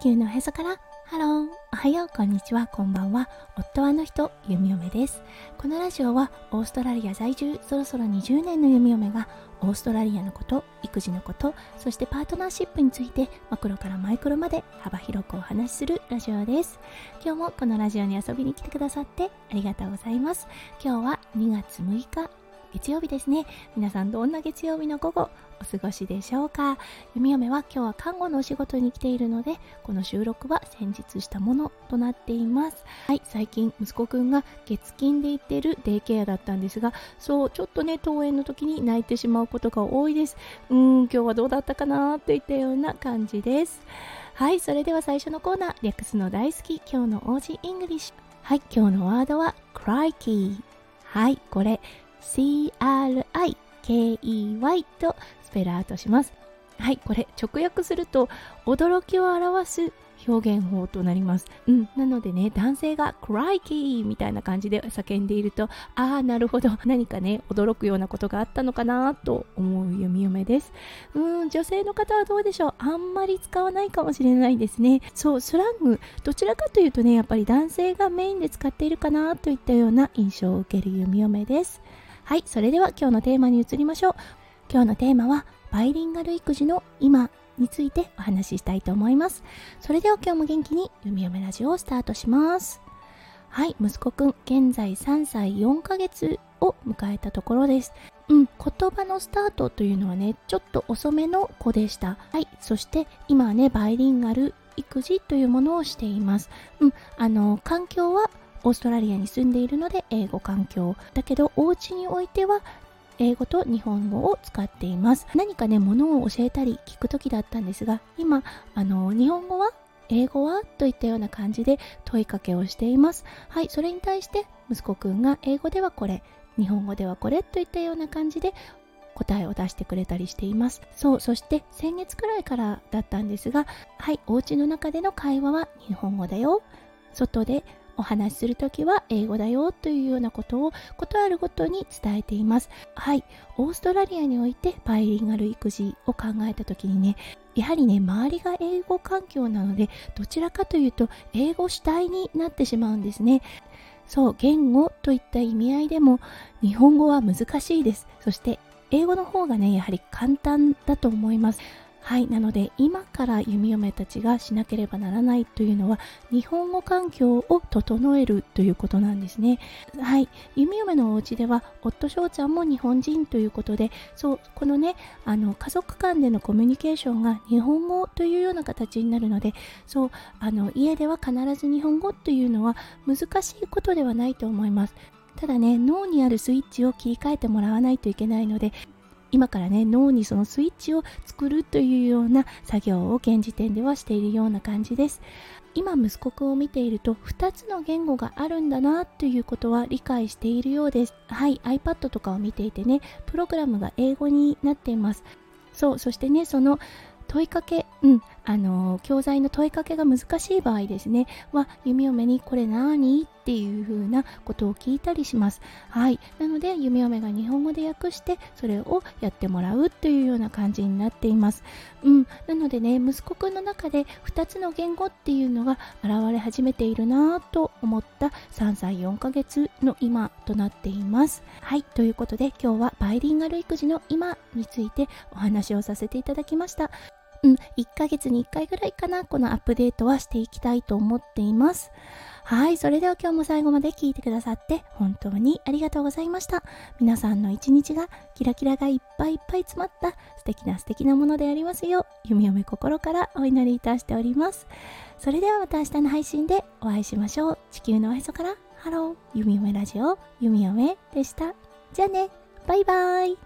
地球のおへそから。ハロー。おはよう。こんにちは。こんばんは。夫はの人。弓嫁です。このラジオはオーストラリア在住。そろそろ20年の弓嫁がオーストラリアのこと育児のことそしてパートナーシップについてマクロからマイクロまで幅広くお話しするラジオです。今日もこのラジオに遊びに来てくださってありがとうございます。今日は2月6日月曜日ですね。皆さんどんな月曜日の午後お過ごしでしょうか？弓嫁は今日は看護のお仕事に来ているのでこの収録は先日したものとなっています。はい最近息子くんが月金で行っているデイケアだったんですがそうちょっとね登園の時に泣いてしまうことが多いです。うーん今日はどうだったかなといったような感じです。はいそれでは最初のコーナー略すの大好き今日の Aussie English。はい今日のワードは Crikey はいこれ CRIKEY とスペルアウトします。はい、これ直訳すると驚きを表す表現法となります。うん、なのでね、男性が crikey みたいな感じで叫んでいると、ああ、なるほど、何かね、驚くようなことがあったのかなと思う弓嫁です。うん、女性の方はどうでしょうあんまり使わないかもしれないですね。そう、スラング、どちらかというとね、やっぱり男性がメインで使っているかなといったような印象を受ける弓嫁です。はい、それでは今日のテーマに移りましょう。今日のテーマはバイリンガル育児の今についてお話ししたいと思います。それでは今日も元気に弓嫁ラジオをスタートします。はい、息子くん、現在3歳4ヶ月を迎えたところです。うん、言葉のスタートというのはね、ちょっと遅めの子でした。はい、そして今はね、バイリンガル育児というものをしています。うん、あの、環境はオーストラリアに住んでいるので英語環境だけどお家においては英語と日本語を使っています。何かね物を教えたり聞く時だったんですが今あの日本語は英語はといったような感じで問いかけをしています。はいそれに対して息子くんが英語ではこれ日本語ではこれといったような感じで答えを出してくれたりしています。そうそして先月くらいからだったんですがはいお家の中での会話は日本語だよ。外でお話しするときは英語だよというようなことをことあるごとに伝えています。はい。オーストラリアにおいてバイリンガル育児を考えたときにね、やはりね、周りが英語環境なので、どちらかというと英語主体になってしまうんですね。そう、言語といった意味合いでも日本語は難しいです。そして英語の方がね、やはり簡単だと思います。はい。なので今から弓嫁たちがしなければならないというのは日本語環境を整えるということなんですね。はい。弓嫁のお家では夫翔ちゃんも日本人ということでそうこのねあの家族間でのコミュニケーションが日本語というような形になるのでそうあの家では必ず日本語というのは難しいことではないと思います。ただね脳にあるスイッチを切り替えてもらわないといけないので今からね脳にそのスイッチを作るというような作業を現時点ではしているような感じです。今息子くんを見ていると2つの言語があるんだなということは理解しているようです。はい iPad とかを見ていてねプログラムが英語になっています。そうそしてねその問いかけ、うん、あの教材の問いかけが難しい場合ですね。は弓嫁にこれ何？っていう風なことを聞いたりします。はい。なので弓嫁が日本語で訳してそれをやってもらうというような感じになっています。うん。なのでね息子くんの中で2つの言語っていうのが現れ始めているなと思った3歳4ヶ月の今となっています。はい。ということで今日はバイリンガル育児の今についてお話をさせていただきました。うん、1ヶ月に1回ぐらいかな、このアップデートはしていきたいと思っています。はい、それでは今日も最後まで聞いてくださって本当にありがとうございました。皆さんの一日がキラキラがいっぱいいっぱい詰まった素敵な素敵なものでありますよう、弓嫁心からお祈りいたしております。それではまた明日の配信でお会いしましょう。地球のおへそから。ハロー、弓嫁ラジオ、弓嫁でした。じゃあね、バイバイ。